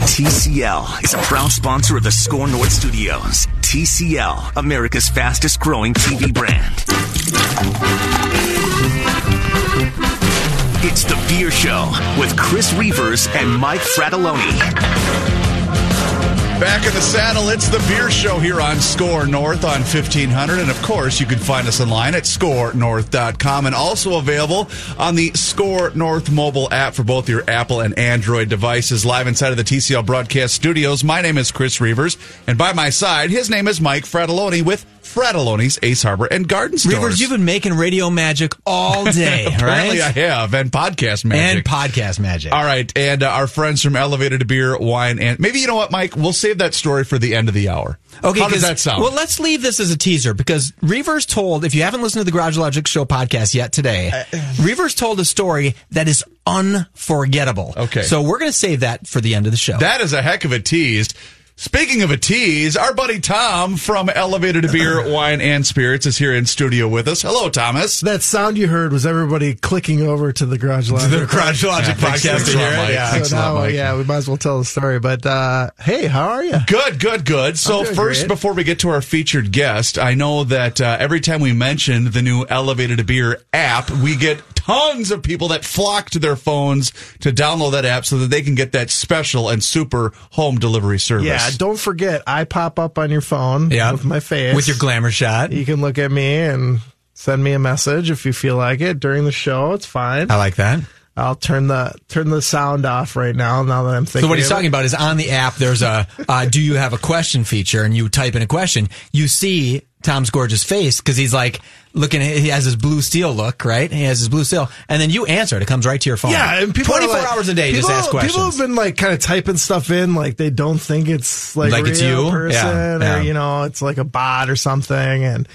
TCL is a proud sponsor of the SKOR North Studios. TCL, America's fastest growing TV brand. It's the Beer Show with Chris Reavers and Mike Fratallone. Back in the saddle, it's the beer show here on SKOR North on 1500. And of course, you can find us online at skornorth.com and also available on the SKOR North mobile app for both your Apple and Android devices. Live inside of the TCL broadcast studios. My name is Chris Reavers, and by my side, his name is Mike Fratallone with Fratallone's Ace Hardware and Garden Stores. Reavers, you've been making radio magic all day, Apparently right? I have, and podcast magic. And podcast magic. All right, and uh, our friends from Elevated to Beer, Wine, and maybe you know what, Mike? We'll save that story for the end of the hour. Okay, how does that sound? Well, let's leave this as a teaser because Reavers told, if you haven't listened to the Garage Logic Show podcast yet today, Uh, Reavers told a story that is unforgettable. Okay. So we're going to save that for the end of the show. That is a heck of a tease. Speaking of a tease, our buddy Tom from Elevated to Beer, Wine, and Spirits is here in studio with us. Hello, Thomas. That sound you heard was everybody clicking over to the Garage Logic. the Garage Logic thanks- podcast thanks to hear it. Yeah. So now, yeah, we might as well tell the story. But uh, hey, how are you? Good, good, good. So first, great. before we get to our featured guest, I know that uh, every time we mention the new Elevated to Beer app, we get tons of people that flock to their phones to download that app so that they can get that special and super home delivery service. Yeah, don't forget, I pop up on your phone Yeah. with my face. With your glamour shot. You can look at me and send me a message if you feel like it during the show. It's fine. I like that. I'll turn the turn the sound off right now. Now that I'm thinking. So what he's talking about is on the app. There's a uh, "Do you have a question?" feature, and you type in a question. You see Tom's gorgeous face because he's like looking. He has his blue steel look, right? He has his blue steel, and then you answer it. It comes right to your phone. Yeah, and people 24 like- hours a day. People, just ask questions. People have been like kind of typing stuff in, like they don't think it's like, Like a it's you? person, Yeah, yeah. or you know, it's like a bot or something, and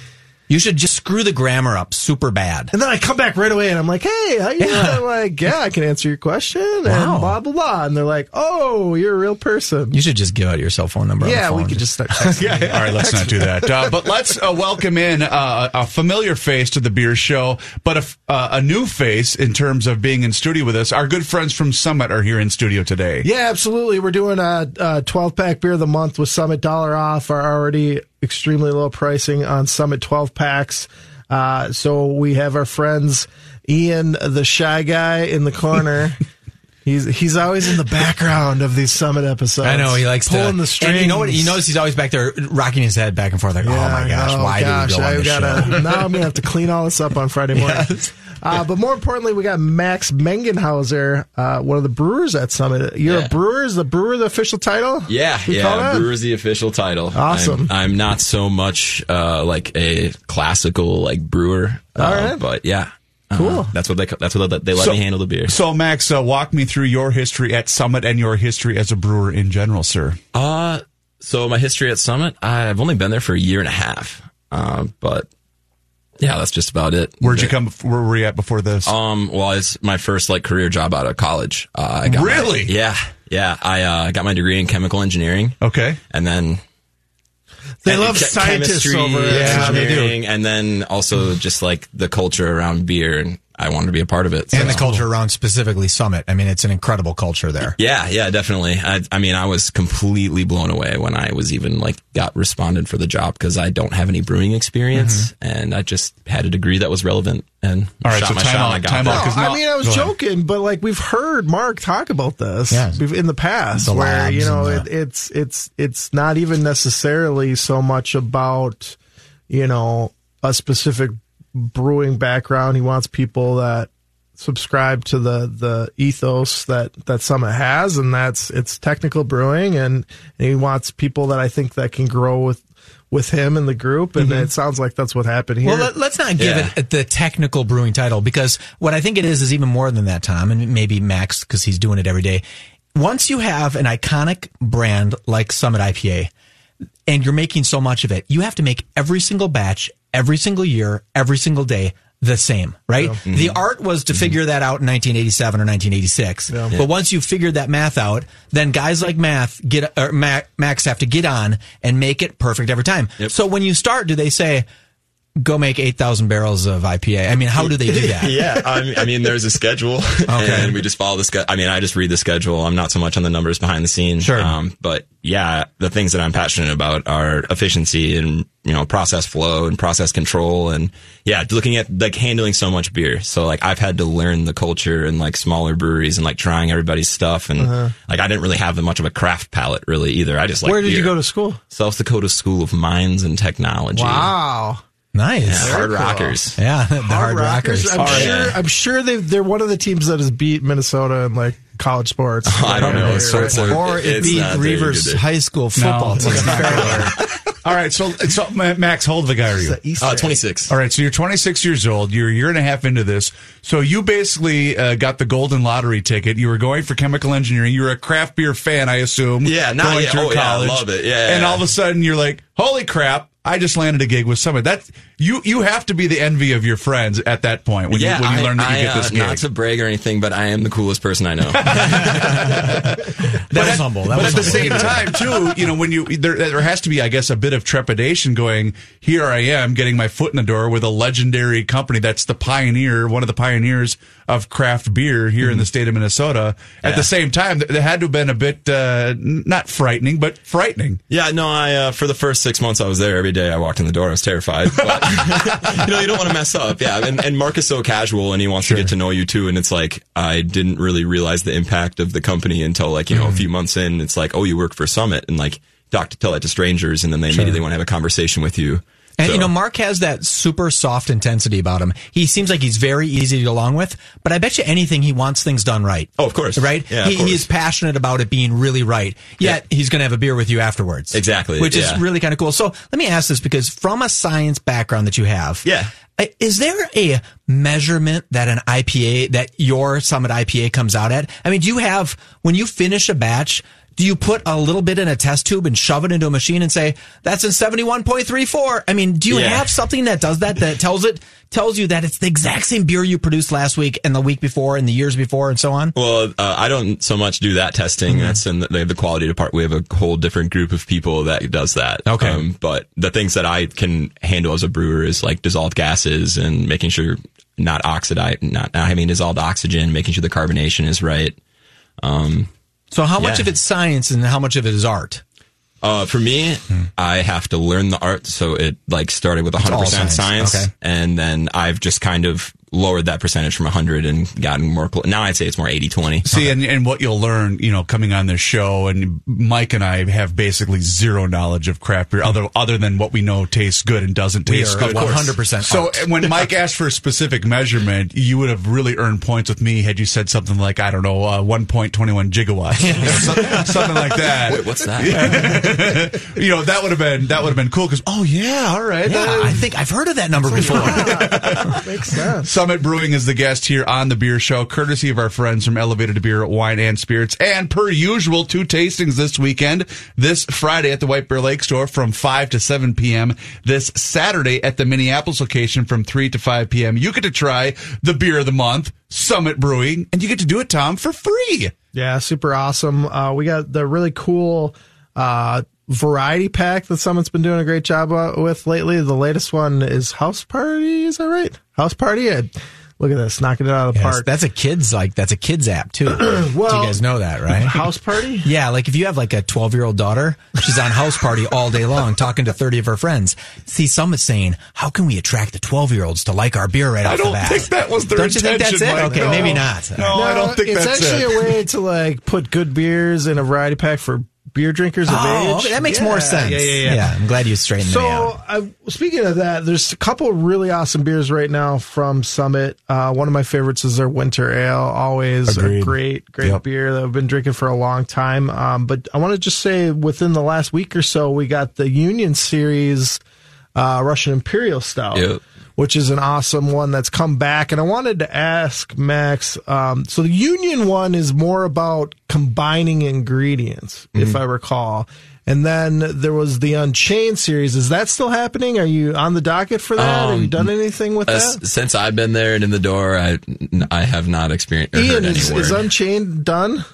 you should just screw the grammar up super bad. and then I come back right away and I'm like, hey, how you doing? I'm like, yeah, I can answer your question, Wow. and blah blah blah, and they're like, oh, you're a real person. You should just give out your cell phone number. on the yeah, we phone. could just start. Texting. All right, let's not do that. Uh, but let's uh, welcome in uh, a familiar face to the beer show, but a, f- uh, a new face in terms of being in studio with us. Our good friends from Summit are here in studio today. Yeah, absolutely. We're doing a, a 12 pack beer of the month with Summit dollar off. Our already extremely low pricing on Summit 12 packs. Uh, so we have our friends Ian, the shy guy in the corner. he's he's always in the background of these Summit episodes. I know he likes pulling to, the strings. And you know what? You notice he's always back there rocking his head back and forth, like, "Oh my gosh, oh why gosh, do we go on I've this gotta, show?" Now I'm gonna have to clean all this up on Friday morning. Yes. Uh, but more importantly, we got Max Mengenhauser, uh, one of the brewers at Summit. You're Yeah. a brewer. Is the brewer the official title? Yeah, We yeah. Brewer is the official title. Awesome. I'm, I'm not so much uh, like a classical like brewer. All uh, right. But yeah. Uh, Cool. that's what they that's what they, they let So- me handle the beer. So, Max, uh, walk me through your history at Summit and your history as a brewer in general, sir. Uh so my history at Summit, I've only been there for a year and a half. Uh, but yeah, that's just about it. Where'd you come? Where were you at before this? Um, well, it's my first like career job out of college. Uh, I got my- Really? yeah, yeah. I uh, got my degree in chemical engineering, okay. and then They and love che- scientists over Yeah, Summit. they do. engineering, and then also just like the culture around beer, and I wanted to be a part of it. and the culture around specifically Summit. I mean, it's an incredible culture there. Yeah, yeah, definitely. I, I mean, I was completely blown away when I was even like got responded for the job because I don't have any brewing experience, and I just had a degree that was relevant. And Mm-hmm. All right, shot so my time shot. out, and I got time there. out. No, 'cause I mean, I was Go ahead. joking, but like we've heard Mark talk about this Yeah. in the past, The where you know it, it's it's it's not even necessarily so much about you know a specific brewing background. He wants people that subscribe to the the ethos that that Summit has, and that's it's technical brewing, and, and he wants people that I think that can grow with with him in the group, and mm-hmm. it sounds like that's what happened here. Well, let, let's not give Yeah. it the technical brewing title because what I think it is is even more than that, Tom, and maybe Max because he's doing it every day. once you have an iconic brand like Summit IPA and you're making so much of it, you have to make every single batch, every single year, every single day the same, right? The mm-hmm. art was to figure that out in 1987 or 1986. But once you figured that math out, then guys like Math get or Max have to get on and make it perfect every time. So when you start, do they say go make 8,000 barrels of IPA? I mean, how do they do that? yeah, I mean, I mean, there's a schedule, and we just follow the schedule. I mean, I just read the schedule. I'm not so much on the numbers behind the scenes. Sure. Um, but yeah, the things that I'm passionate about are efficiency and you know process flow and process control, and yeah, looking at like handling so much beer. So like I've had to learn the culture and like smaller breweries and like trying everybody's stuff, and like I didn't really have much of a craft palate really either. I just like Uh-huh. Where did you go to school? South Dakota School of Mines and Technology. Wow. Nice. Yeah, hard cool. rockers. Yeah, the hard, rockers. I'm All right. sure. I'm sure they they're one of the teams that has beat Minnesota in like college sports. I don't know. Right? It's so- so- Or it It's beat not Reavers. High School football No, team. it's. All right, so, so Max, how old of a guy are you? Uh, 26. All right, so you're 26 years old. You're a year and a half into this. So you basically uh, got the golden lottery ticket. You were going for chemical engineering. You were a craft beer fan, I assume. Yeah, not going yet. through Oh, yeah, I college. love it. Yeah, And yeah. all of a sudden, you're like, "Holy crap! I just landed a gig with somebody. That you you have to be the envy of your friends at that point when yeah, you when you I, learn that you get this uh, gig. Not to brag or anything, but I am the coolest person I know. That was humble. That but was at the same time, too, you know, when you there, there has to be, I guess, a bit of trepidation. Going here, I am getting my foot in the door with a legendary company that's the pioneer, one of the pioneers of craft beer here in the state of Minnesota. At Yeah. the same time, th- there had to have been a bit uh, not frightening, but frightening. yeah, no, I uh, for the first six months I was there every day. I walked in the door, I was terrified. But, you know, you don't want to mess up. Yeah, and, and Mark is so casual, and he wants to get to know you too. And it's like I didn't really realize the impact of the company until like you know a mm-hmm. few months in. It's like, oh, you work for Summit, and like talk to tell that to strangers, and then they immediately want to have a conversation with you. And So- you know, Mark has that super soft intensity about him. He seems like he's very easy to get along with, but I bet you anything he wants things done right. Oh, of course. Right? Yeah, he, course. he is passionate about it being really right. Yet he's going to have a beer with you afterwards. Exactly, Which yeah. is really kind of cool. So let me ask this because from a science background that you have. Yeah. Is there a measurement that an IPA, that your Summit IPA comes out at? I mean, do you have, when you finish a batch, do you put a little bit in a test tube and shove it into a machine and say, that's in 71.34? I mean, do you Yeah. have something that does that, that tells it, tells you that it's the exact same beer you produced last week and the week before and the years before and so on? Well, uh, I don't so much do that testing. Mm-hmm. That's in the, they have the quality department. We have a whole different group of people that does that. Um, Okay. but the things that I can handle as a brewer is like dissolved gases and making sure not oxidize, not, not having dissolved oxygen, making sure the carbonation is right. So how much Yeah. of it's science and how much of it is art? Uh, for me, Hmm. I have to learn the art. So it like started with 100% science, science. Okay. and then I've just kind of lowered that percentage from 100 and gotten more. Cl- now I'd say it's more 80 20. See, and, and what you'll learn, you know, coming on this show, and Mike and I have basically zero knowledge of craft beer, other other than what we know tastes good and doesn't We taste are good. 100% So art. when Mike asked for a specific measurement, you would have really earned points with me had you said something like, I don't know, uh, 1.21 gigawatts, You know, something like that. Wait, what's that? you know, that would have been that would have been cool because oh yeah, all right, Yeah, that- I think I've heard of that number before. Makes sense. Summit Brewing is the guest here on the Beer Show, courtesy of our friends from Elevated Beer, Wine and Spirits. And per usual, two tastings this weekend. This Friday at the White Bear Lake Store from 5 to 7 p.m. This Saturday at the Minneapolis location from 3 to 5 p.m. You get to try the beer of the month, Summit Brewing, and you get to do it, Tom, for free. Yeah, super awesome. Uh, we got the really cool uh, variety pack that someone's been doing a great job uh, with lately. The latest one is House Party. Is that right? House Party. Uh, look at this, knocking it out of the Yes, park. that's a kids like that's a kids app too. Do you guys know that, right? House Party. Yeah, like if you have like a 12 year old daughter, she's on house party all day long talking to 30 of her friends. See, some is saying, how can we attract the 12 year olds to like our beer right I off don't the bat? think that was their Don't you think that's it? Mike. Okay, No. maybe not. No, I don't think it's that's actually it. a way to like put good beers in a variety pack for beer drinkers of Oh, age. okay, that makes Yeah, more sense. Yeah, yeah, yeah. I'm glad you straightened me So, out. uh, speaking of that, there's a couple really awesome beers right now from Summit. Uh, one of my favorites is their Winter Ale. Always Agreed. a great, great Yep. beer that I've been drinking for a long time. Um, but I want to just say, within the last week or so, we got the Union Series uh, Russian Imperial Stout. Yep. Which is an awesome one that's come back. And I wanted to ask Max. Um, so the Union one is more about combining ingredients, Mm-hmm. if I recall. And then there was the Unchained series. Is that still happening? Are you on the docket for that? Have you Um, done anything with Uh, that? since I've been there and in the door, I I have not experienced Ian, is, is. Unchained done?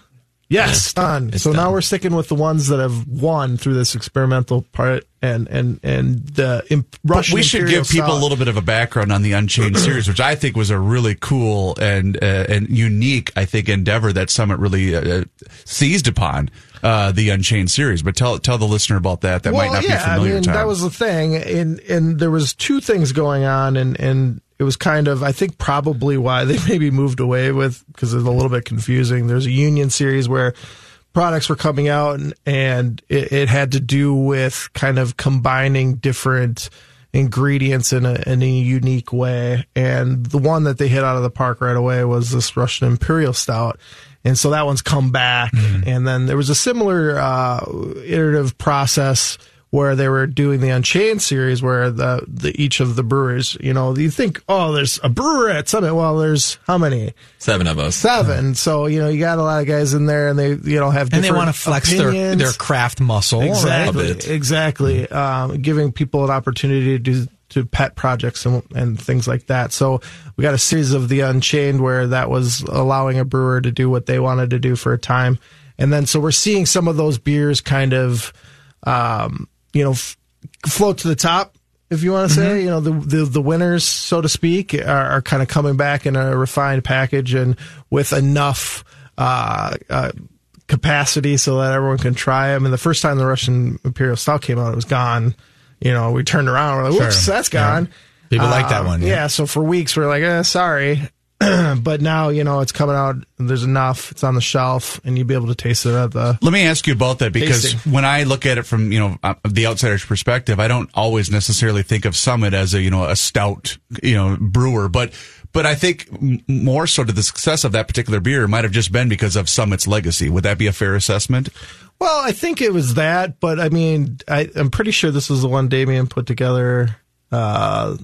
Yes, done. it's so now we're sticking with the ones that have won through this experimental part and and and the imp- But Russian. we should give people a little bit of a background on the Unchained series, which I think was a really cool and uh, and unique, I think, endeavor that Summit really uh, seized upon uh, the Unchained series. But tell tell the listener about that. That might not be familiar. I mean, that was the thing, and and there was two things going on, and and it was kind of I think probably why they maybe moved away with because it's a little bit confusing. There's a Union series where products were coming out, and and it, it had to do with kind of combining different ingredients in a in a unique way, and the one that they hit out of the park right away was this Russian Imperial Stout. And so that one's come back. And then there was a similar uh, iterative process where they were doing the Unchained series, where the, the each of the brewers, you know, you think, oh, there's a brewer at Summit. Well, there's how many? Seven of us. Seven. So you know, you got a lot of guys in there, and they you know have different. and they want to flex their, opinions. their craft muscle. Exactly. A bit. Exactly. Um, giving people an opportunity to do to pet projects and, and things like that. So we got a series of the Unchained where that was allowing a brewer to do what they wanted to do for a time, and then so we're seeing some of those beers kind of, um, you know, f- float to the top. If you want to say, you know, the, the the winners, so to speak, are, are kind of coming back in a refined package and with enough uh, uh, capacity so that everyone can try them. And the first time the Russian Imperial Stout came out, it was gone. You know, we turned around, we're like, whoops, Sure. that's gone. People like that Um, one. Yeah. So for weeks, we're like, eh, sorry. but now, you know, it's coming out. There's enough. It's on the shelf, and you'll be able to taste it at the. Let me ask you about that because Tasting. when I look at it from you know uh, the outsider's perspective, I don't always necessarily think of Summit as a you know a stout you know brewer, but but I think more so to the success of that particular beer might have just been because of Summit's legacy. Would that be a fair assessment? Well, I think it was that, but I mean, I, I'm pretty sure this was the one Damien put together. Uh,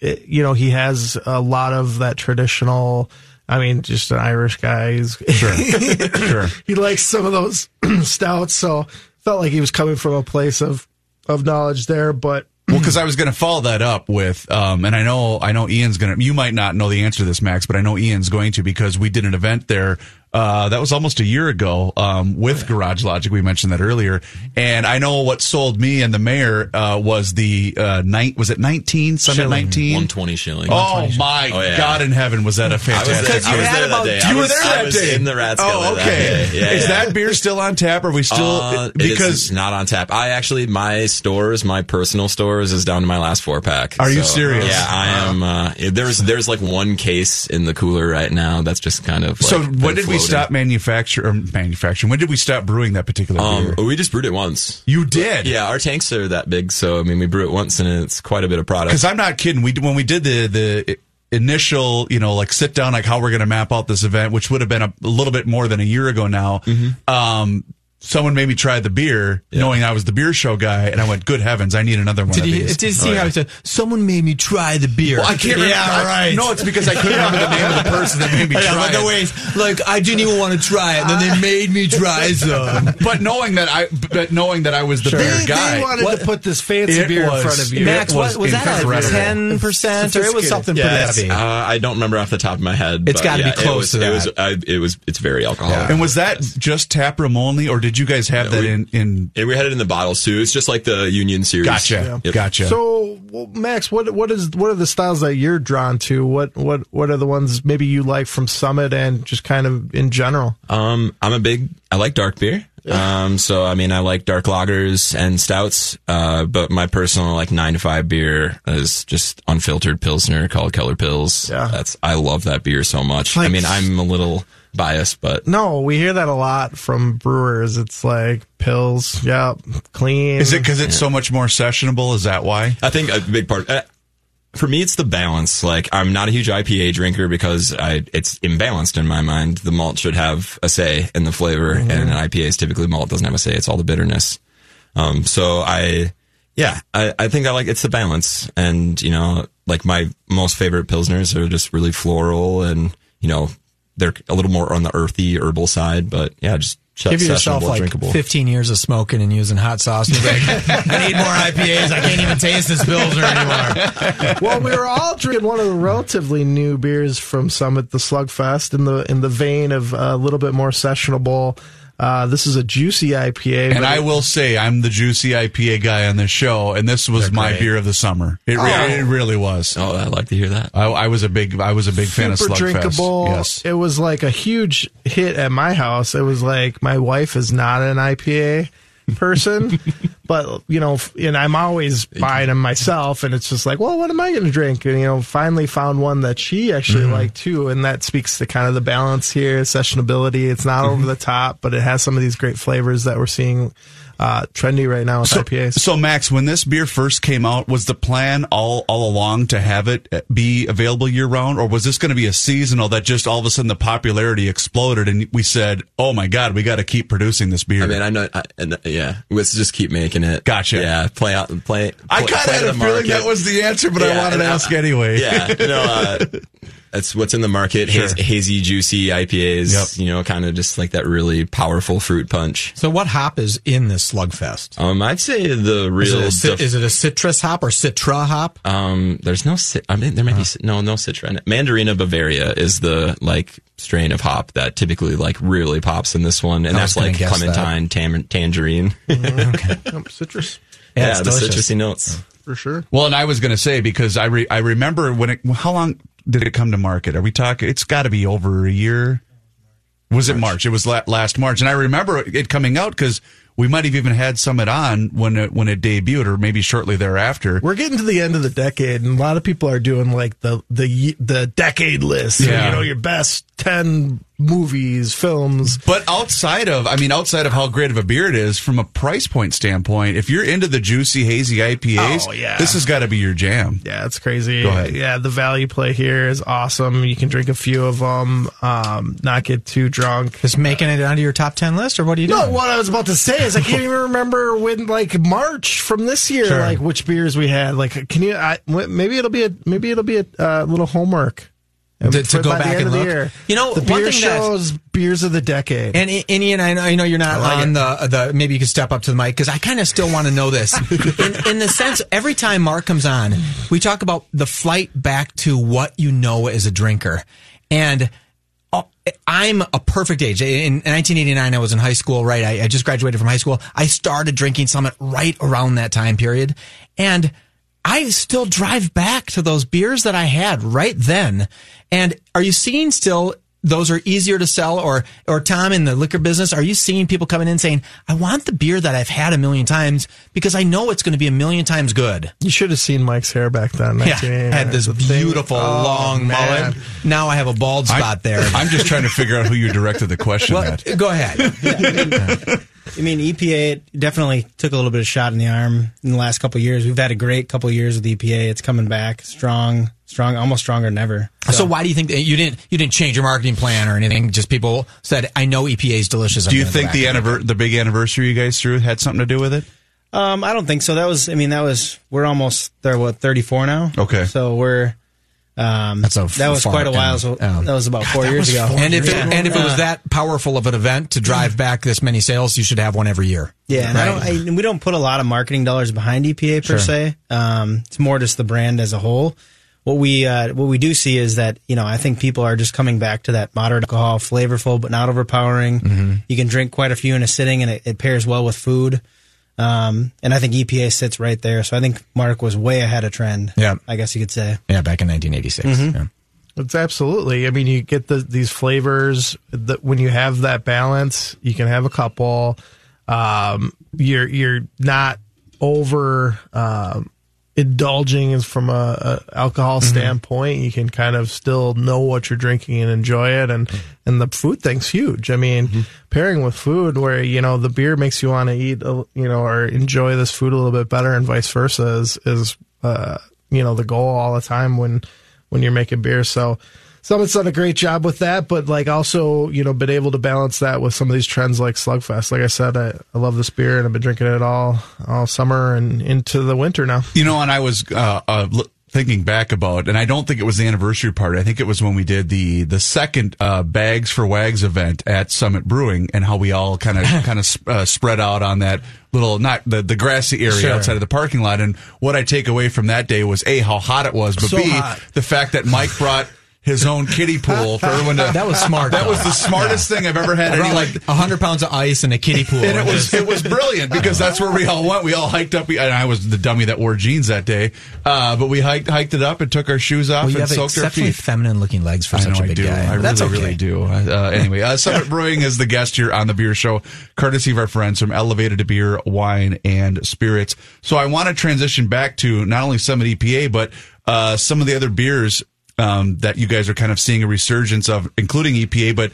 it, you know, he has a lot of that traditional. I mean, just an Irish guy. He's, Sure, sure. he likes some of those stouts, so felt like he was coming from a place of of knowledge there. But Well, because I was going to follow that up with, um, and I know, I know Ian's going to. You might not know the answer to this, Max, but I know Ian's going to because we did an event there. Uh, that was almost a year ago um, with Garage Logic. We mentioned that earlier, and I know what sold me and the mayor uh, was the uh, night. Was it nineteen? Summit Shilling. nineteen. 120 shilling. Oh my Oh, yeah. God in heaven! Was that a I was fantastic? there, Because I you was had there about- that day. You I were was, there I that was day. in the rat Oh, that okay. day. Yeah, Is yeah. that beer still on tap? Are we still Uh, it is because not on tap. I actually my stores, my personal stores, is down to my last four pack. Are you serious? Yeah, I am. Uh, there's there's like one case in the cooler right now that's just kind of. Like so? What did we floating. Stop manufacture or manufacturing? When did we stop brewing that particular Um, beer? we just brewed it once. You did, Yeah, our tanks are that big, so I mean, we brew it once, and it's quite a bit of product. Because I'm not kidding. We when we did the the initial, you know, like sit down, like how we're going to map out this event, which would have been a, a little bit more than a year ago now. Mm-hmm. Um, someone made me try the beer, knowing I was the beer show guy, and I went, "Good heavens, I need another one Did of you, these." did you see how he said, someone made me try the beer? Well, I can't remember. Yeah, I- right. No, it's because I couldn't remember the name of the person that made me Yeah, try but the it. ways, like I didn't even want to try it, and then they made me try some. But knowing that I, but knowing that I was the beer they, guy, they wanted What- to put this fancy It beer was- in front of you. Max, was what was that? incredible. Ten percent, or it was something Yeah, pretty heavy. uh, I don't remember off the top of my head. It's gotta be close it was, to It was. I, it was. It's very alcoholic. and was that just tap room only, or did you guys have that we- in in? And we had it in the bottles too. It's just like the Union series. Gotcha, Yep. gotcha. So, well, Max, what what is what are the styles that you're drawn to? What what what are the ones maybe you like from Summit and just kind of in general? Um, I'm a big. I like dark beer. Um, so I mean, I like dark lagers and stouts. Uh, but my personal like nine to five beer is just unfiltered pilsner called Keller Pils. Yeah. that's I love that beer so much. I mean, I'm a little biased, but No, we hear that a lot from brewers. It's like pills, yeah, clean. Is it because it's so much more sessionable? Is that why? I think a big part. Uh, for me, it's the balance. Like, I'm not a huge IPA drinker because I it's imbalanced in my mind. The malt should have a say in the flavor, and an IPA is typically malt doesn't have a say. It's all the bitterness. Um, so I, yeah, I, I think I like it's the balance, and you know, like my most favorite pilsners are just really floral and you know they're a little more on the earthy herbal side, but yeah, just Give yourself like drinkable. 15 years of smoking and using hot sauce. You're like, I need more IPAs. I can't even taste this Pilsner anymore. well, we were all drinking one of the relatively new beers from Summit, the Slugfest, in the in the vein of a little bit more sessionable uh, this is a juicy IPA. And I will say, I'm the juicy IPA guy on this show, and this was my beer of the summer. It, oh. re- it really was. Oh, I'd like to hear that. I, I was a big, I was a big Super fan of Slugfest. drinkable. Yes, it was like a huge hit at my house. It was like my wife is not an IPA person, but you know, and I'm always buying them myself, and it's just like, well, what am I going to drink? And you know, finally found one that she actually mm-hmm. liked too, and that speaks to kind of the balance here, sessionability. It's not mm-hmm. over the top, but it has some of these great flavors that we're seeing uh, trendy right now with so, IPAs. So, Max, when this beer first came out, was the plan all all along to have it uh, be available year round, or was this going to be a seasonal that just all of a sudden the popularity exploded and we said, "Oh my God, we got to keep producing this beer"? I mean, I know, I, yeah, let's just keep making it. Gotcha. Yeah, play out, play. play I kind of had a feeling that was the answer, but yeah, I wanted to ask anyway. Yeah, you know, uh, that's what's in the market. Sure. Hazy, hazy, juicy IPAs. Yep. You know, kind of just like that really powerful fruit punch. So, what hop is in this slugfest? Um, I'd say the real. Is it a, is it a citrus hop or citra hop? Um, there's no. I mean, there might be no no citra. Mandarina Bavaria is the like strain of hop that typically like really pops in this one, and that's like clementine, tam- tangerine. Mm, okay. citrus. Yeah, yeah the citrusy notes for sure. Well, and I was going to say because I re- I remember when it how long did it come to market? Are we talking? It's got to be over a year. Was March. it March? It was la- last March, and I remember it coming out because we might have even had Summit on when it, when it debuted, or maybe shortly thereafter. We're getting to the end of the decade, and a lot of people are doing like the the the decade list. Yeah. you know, your best ten movies, films. But outside of, I mean, outside of how great of a beer it is, from a price point standpoint, if you're into the juicy, hazy IPAs, oh, yeah. this has got to be your jam. Yeah, it's crazy. Go ahead. Yeah, the value play here is awesome. You can drink a few of them, um, not get too drunk. Just making it onto your top 10 list, or what are you doing? No, what I was about to say is I can't even remember when, like, March from this year, sure. like, which beers we had. Like, can you, I, maybe it'll be a, maybe it'll be a uh, little homework to, to go back and look. You know, the beer shows beers of the decade. And Ian, I know, I know you're not like on the the. Maybe you can step up to the mic because I kind of still want to know this. in, in the sense, every time Mark comes on, we talk about the flight back to what you know as a drinker, and. Uh, I'm a perfect age. In 1989, I was in high school, right? I, I just graduated from high school. I started drinking Summit right around that time period. And I still drive back to those beers that I had right then. And are you seeing still those are easier to sell? Or or Tom in the liquor business are you seeing people coming in saying I want the beer that I've had a million times because I know it's going to be a million times good. You should have seen Mike's hair back then. Yeah had this beautiful oh, long man. mullet. Now I have a bald spot I, there. I'm just trying to figure out who you directed the question well, at. go ahead. Yeah, I mean, EPA definitely took a little bit of shot in the arm in the last couple years. We've had a great couple years with EPA. It's coming back strong, strong, almost stronger than ever. So, so why do you think that you didn't you didn't change your marketing plan or anything? Just people said, "I know EPA is delicious." I'm do you think the anniver- the big anniversary you guys threw had something to do with it? Um, I don't think so. That was, I mean, that was we're almost there. What thirty four now? Okay, so we're um, That's a that was quite a while. So that was about four years ago. And if it, and if it was that powerful of an event to drive back this many sales, you should have one every year. Yeah, and? I don't, I, we don't put a lot of marketing dollars behind EPA per sure. se. Um, it's more just the brand as a whole. What we uh, what we do see is that you know I think people are just coming back to that moderate alcohol, flavorful but not overpowering. Mm-hmm. You can drink quite a few in a sitting, and it, it pairs well with food. Um, and I think EPA sits right there. So I think Mark was way ahead of trend. Yeah. I guess you could say. Yeah, back in 1986. Mm-hmm. Yeah. It's absolutely. I mean, you get the, these flavors that when you have that balance, you can have a couple. Um, you're you're not over um, indulging is from a, a alcohol mm-hmm. standpoint. You can kind of still know what you're drinking and enjoy it, and and the food thing's huge. I mean, mm-hmm. pairing with food, where you know the beer makes you want to eat, you know, or enjoy this food a little bit better, and vice versa is is uh, you know the goal all the time when when you're making beer. So Summit's done a great job with that, but like also, you know, been able to balance that with some of these trends like Slugfest. Like I said, I, I love this beer and I've been drinking it all all summer and into the winter now. You know, and I was uh, uh, thinking back about, and I don't think it was the anniversary party. I think it was when we did the the second uh, Bags for Wags event at Summit Brewing, and how we all kind of kind of uh, spread out on that little not the the grassy area Sure. outside of the parking lot. And what I take away from that day was a how hot it was, but So b hot. the fact that Mike brought. His own kiddie pool for everyone to. That was smart, That though. was the smartest thing I've ever had. I Any like 100 pounds of ice in a kiddie pool. and it was it was brilliant because that's where we all went. We all hiked up. And I was the dummy that wore jeans that day, uh, but we hiked hiked it up and took our shoes off well, you and have soaked our feet. feminine looking legs for I such know a I big do. guy. I But That's really, okay. really do. Uh, anyway, uh, Summit Brewing is the guest here on the Beer Show, courtesy of our friends from Elevated to Beer, Wine, and Spirits. So I want to transition back to not only Summit EPA, but uh, some of the other beers um, that you guys are kind of seeing a resurgence of, including EPA, but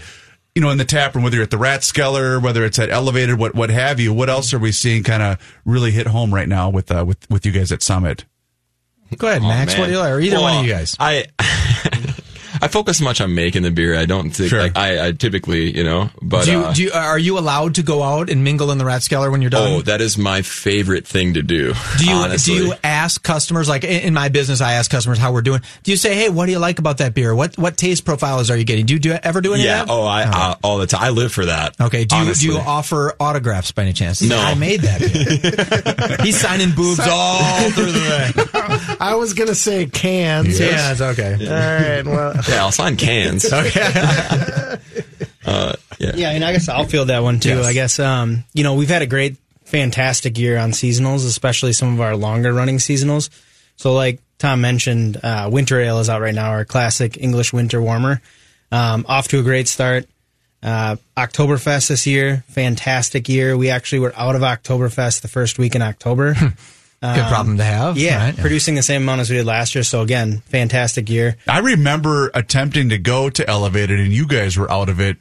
you know, in the tap room, whether you're at the Rat Ratskeller, whether it's at Elevated, what what have you, what else are we seeing kind of really hit home right now with uh, with with you guys at Summit? Go ahead, Oh, Max. man. What do you like? Or either Well, one of you guys. I I focus much on making the beer. I don't think Sure. like I, I typically, you know, but do you, uh, do you, are you allowed to go out and mingle in the Rat Ratskeller when you're done? oh, that is my favorite thing to do. Do you honestly. do you ask customers like in in my business? I ask customers how we're doing. Do you say, "Hey, what do you like about that beer? What what taste profiles are you getting? Do you do ever do any Yeah. of that? Oh, I, I all the time. I live for that. Okay. Do you do you offer autographs by any chance? No. I made that. Beer. He's signing boobs all through the way. I was gonna say cans. Yeah, it's okay. All right. Well, Yeah, I'll sign cans. Uh, yeah. Yeah, and I guess I'll feel that one too. Yes. I guess um, you know we've had a great, fantastic year on seasonals, especially some of our longer running seasonals. So, like Tom mentioned, uh, Winter Ale is out right now, our classic English winter warmer. Um, off to a great start. Uh, Oktoberfest this year, fantastic year. We actually were out of Oktoberfest the first week in October. Good problem to have. Um, yeah, right? producing the same amount as we did last year. So again, fantastic year. I remember attempting to go to Elevated, and you guys were out of it.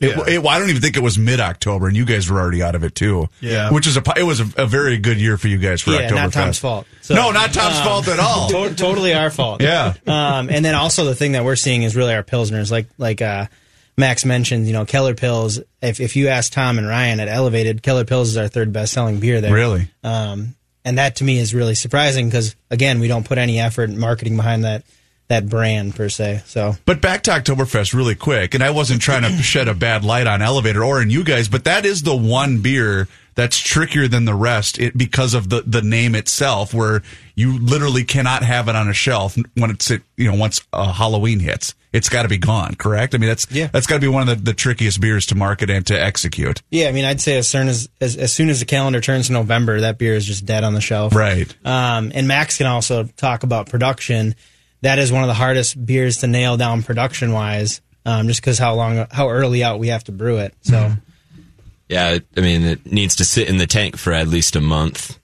It, Yeah. it- well, I don't even think it was mid October, and you guys were already out of it too. Yeah. which is a it was a, a very good year for you guys for Yeah, Oktoberfest. not Tom's fault. So, no, not Tom's um, fault at all. To- totally our fault. Yeah. Um, and then also the thing that we're seeing is really our pilsners, like like uh, Max mentioned. You know, Keller Pils. If if you ask Tom and Ryan at Elevated, Keller Pils is our third best selling beer there. Really? Um, and that to me is really surprising because again, we don't put any effort in marketing behind that that brand per se. So But back to Oktoberfest really quick, and I wasn't trying to shed a bad light on Elevator or in you guys, but that is the one beer that's trickier than the rest it, because of the, the name itself, where you literally cannot have it on a shelf when it's it, you know once uh, Halloween hits. It's got to be gone, correct? I mean, that's Yeah. that's got to be one of the, the trickiest beers to market and to execute. yeah, I mean, I'd say as soon as, as as soon as the calendar turns to November, that beer is just dead on the shelf. Right. Um, and Max can also talk about production. That is one of the hardest beers to nail down production wise, um, just because how long, how early out we have to brew it. So Yeah, I mean, it needs to sit in the tank for at least a month,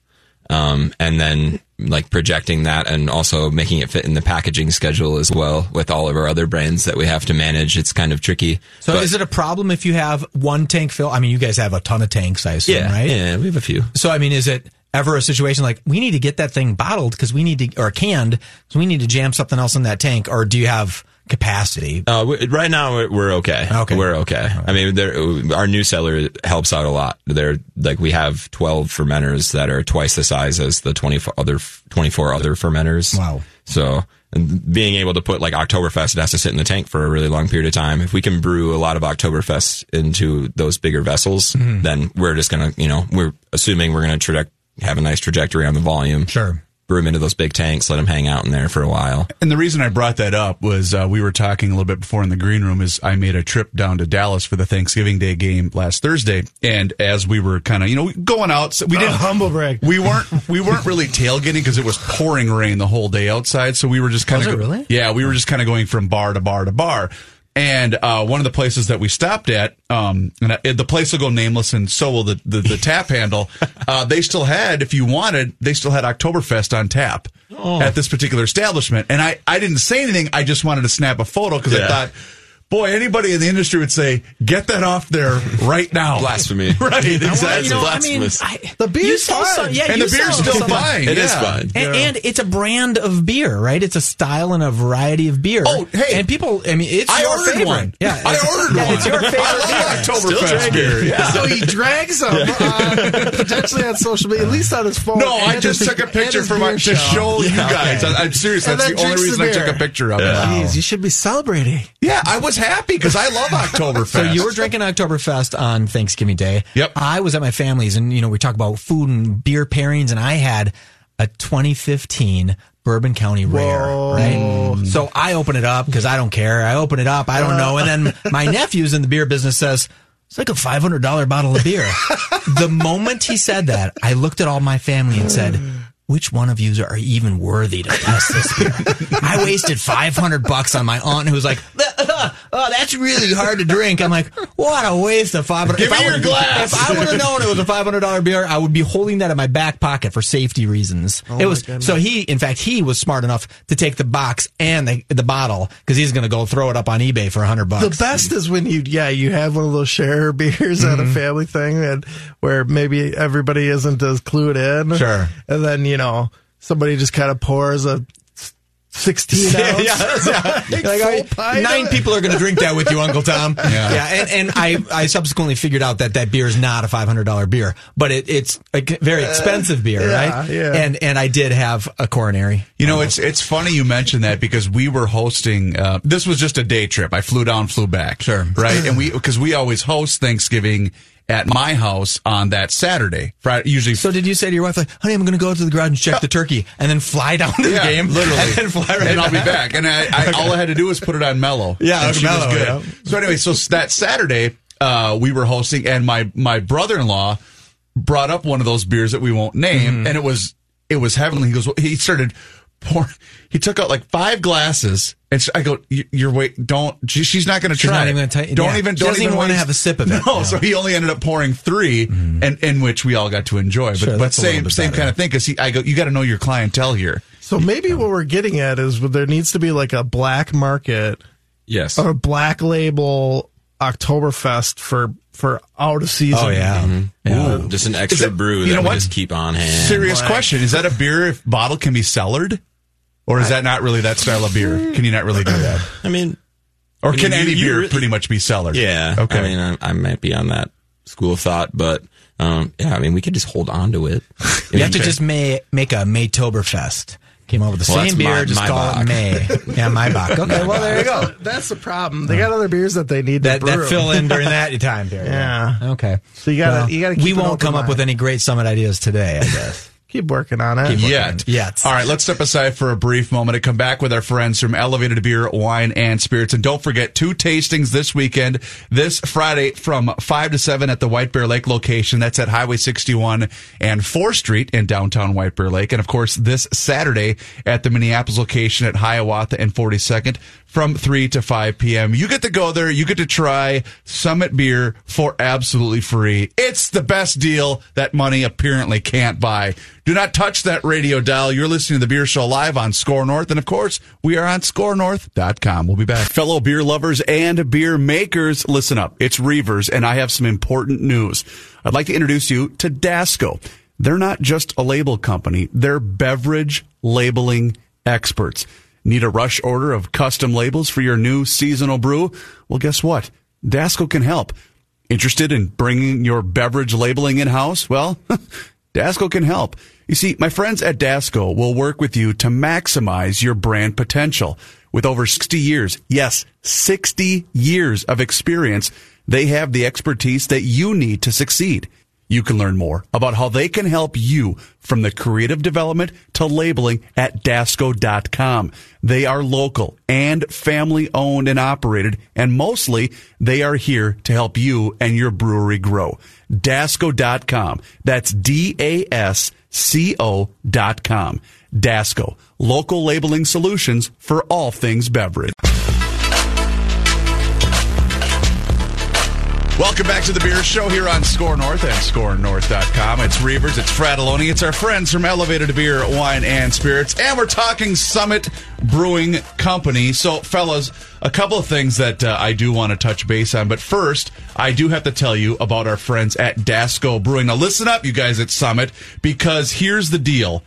um, and then like projecting that, and also making it fit in the packaging schedule as well. With all of our other brands that we have to manage, it's kind of tricky. So But- is it a problem if you have one tank fill? I mean, you guys have a ton of tanks, I assume, Yeah, right? yeah, we have a few. So I mean, is it ever a situation like we need to get that thing bottled because we need to or canned because we need to jam something else in that tank, or do you have capacity? Uh, right now we're, we're okay. Okay. we're okay. I mean, there, our new seller helps out a lot. They're like we have twelve fermenters that are twice the size as the twenty four other twenty four other fermenters. Wow. So and being able to put like Oktoberfest, it has to sit in the tank for a really long period of time. If we can brew a lot of Oktoberfest into those bigger vessels, Mm-hmm. then we're just gonna, you know, we're assuming we're gonna traje- have a nice trajectory on the volume. Sure. Brew them into those big tanks, let them hang out in there for a while. And the reason I brought that up was uh, we were talking a little bit before in the green room. Is I made a trip down to Dallas for the Thanksgiving Day game last Thursday, and as we were kind of you know going out, so we didn't humble brag. We weren't we weren't really tailgating because it was pouring rain the whole day outside. So we were just kind of it really? yeah, we were just kind of going from bar to bar to bar. And uh, one of the places that we stopped at, um, and I, the place will go nameless, and so will the the, the tap handle. Uh, they still had, if you wanted, they still had Oktoberfest on tap Oh. at this particular establishment. And I I didn't say anything. I just wanted to snap a photo because I thought. Boy, anybody in the industry would say, get that off there right now. Blasphemy. right, exactly. You know, I mean. I, The beer's fine. some- yeah, and the beer's still some- fine. It is yeah. fun. And, and it's a brand of beer, right? It's a style and a variety of beer. Oh, hey. and people. I mean, it's I your ordered favorite. one. Yeah, I ordered yeah, one. It's your favorite. I beer. love Still Oktoberfest beer. Yeah. So he drags them uh, potentially on social media, at least on his phone. No, I just his- took a picture for my beer to show you guys. I, I'm serious. That's the only reason I took a picture of it. Jeez, you should be celebrating. Yeah, I was happy because I love Oktoberfest. So you were drinking Oktoberfest on Thanksgiving Day. Yep. I was at my family's, and you know we talk about food and beer pairings, and I had a 2015 Bourbon County Rare. Whoa. Right. So I open it up because I don't care. I open it up. I don't know. And then my nephew's in the beer business says. It's like a five hundred dollar bottle of beer. the moment he said that, I looked at all my family and said, "Which one of you are even worthy to test this beer?" I wasted five hundred bucks on my aunt who was like, "Oh, that's really hard to drink." I'm like, "What a waste of five hundred. Give me your glass. If I would have known it was a five hundred dollar beer, I would be holding that in my back pocket for safety reasons. Oh it was so he, in fact, he was smart enough to take the box and the, the bottle because he's going to go throw it up on eBay for a hundred bucks. The best is when you, yeah, you have one of those share beers at a mm-hmm. family thing, and where maybe everybody isn't as clued in. Sure. and then you know somebody just kind of pours a sixteen ounce. Like, I- full pint nine people are going to drink that with you, Uncle Tom. Yeah. and, and I, I subsequently figured out that that beer is not a five hundred dollar beer, but it, it's a very expensive beer, yeah, right? yeah. And and I did have a coronary. You know, it's it's funny you mentioned that because we were hosting. Uh, this was just a day trip. I flew down, flew back. Sure. right? And we because we always host Thanksgiving at my house on that Saturday. Friday, usually. So did you say to your wife, like, "Honey, I'm going to go to the garage and check the turkey," and then fly down to the yeah, game, literally, and then fly right and I'll be back? back. And I, I all I had to do was put it on mellow. Yeah, and okay, she was good. yeah. So anyway, so that Saturday uh, we were hosting, and my my brother in law brought up one of those beers that we won't name, Mm-hmm. and it was it was heavenly. He goes, he started pouring. He took out like five glasses, and sh- I go, "You- "You're wait, don't." She, she's not going to try. not even gonna ta- don't yeah. even. She Don't doesn't even even wanna have a sip of it. No, Yeah. Mm-hmm. so he only ended up pouring 3 and in which we all got to enjoy. But Sure, but that's a little same same kind of thing because I go, you got to know your clientele here. So maybe what we're getting at is there needs to be like a black market Yes. or a black label Oktoberfest for for out of season. Oh yeah, yeah. Ooh, just an extra it- brew you that know we what? just keep on hand. Serious question: Is that a beer if bottle can be cellared, or is that not really that style of beer? Can you not really do that, I mean, or I mean, can you- any you beer really- pretty much be cellared? yeah. Okay. I mean, I, I might be on that school of thought, but um, yeah. I mean, we could just hold on to it. You have to just may, make a Maytoberfest. Came up with the Well, same beer, my- just my call Bach. it May. Yeah, my Bach. Okay, well there you go. That's the problem. They got other beers that they need to That brew. that fill in during that time period. Yeah. Okay. So you gotta- you gotta keep we won't open come up mind. with any great summit ideas today. I guess. Keep working on it. Yet. Yet. All right, let's step aside for a brief moment and come back with our friends from Elevated Beer, Wine, and Spirits. And don't forget, two tastings this weekend, this Friday from 5 to 7 at the White Bear Lake location. That's at Highway 61 and 4th Street in downtown White Bear Lake. And of course, this Saturday at the Minneapolis location at Hiawatha and 42nd from 3 to 5 p.m. You get to go there. You get to try Summit beer for absolutely free. It's the best deal that money apparently can't buy. Do not touch that radio dial. You're listening to the Beer Show live on SKOR North. And of course, we are on skornorth.com. We'll be back. Fellow beer lovers and beer makers, listen up. It's Reavers, and I have some important news. I'd like to introduce you to Dasco. They're not just a label company, they're beverage labeling experts. Need a rush order of custom labels for your new seasonal brew? Well, guess what? Dasco can help. Interested in bringing your beverage labeling in house? Well, Dasco can help. You see, my friends at Dasco will work with you to maximize your brand potential. With over 60 years, yes, 60 years of experience, they have the expertise that you need to succeed. You can learn more about how they can help you from the creative development to labeling at Dasco.com. They are local and family owned and operated, and mostly they are here to help you and your brewery grow. Dasco.com. That's D A S C O.com. Dasco, local labeling solutions for all things beverage. Welcome back to the Beer Show here on SKOR North and SKORNorth.com. It's Reavers, it's Fratallone, it's our friends from Elevated Beer, Wine, and Spirits, and we're talking Summit Brewing Company. So, fellas, a couple of things that uh, I do want to touch base on, but first, I do have to tell you about our friends at Dasco Brewing. Now, listen up, you guys at Summit, because here's the deal.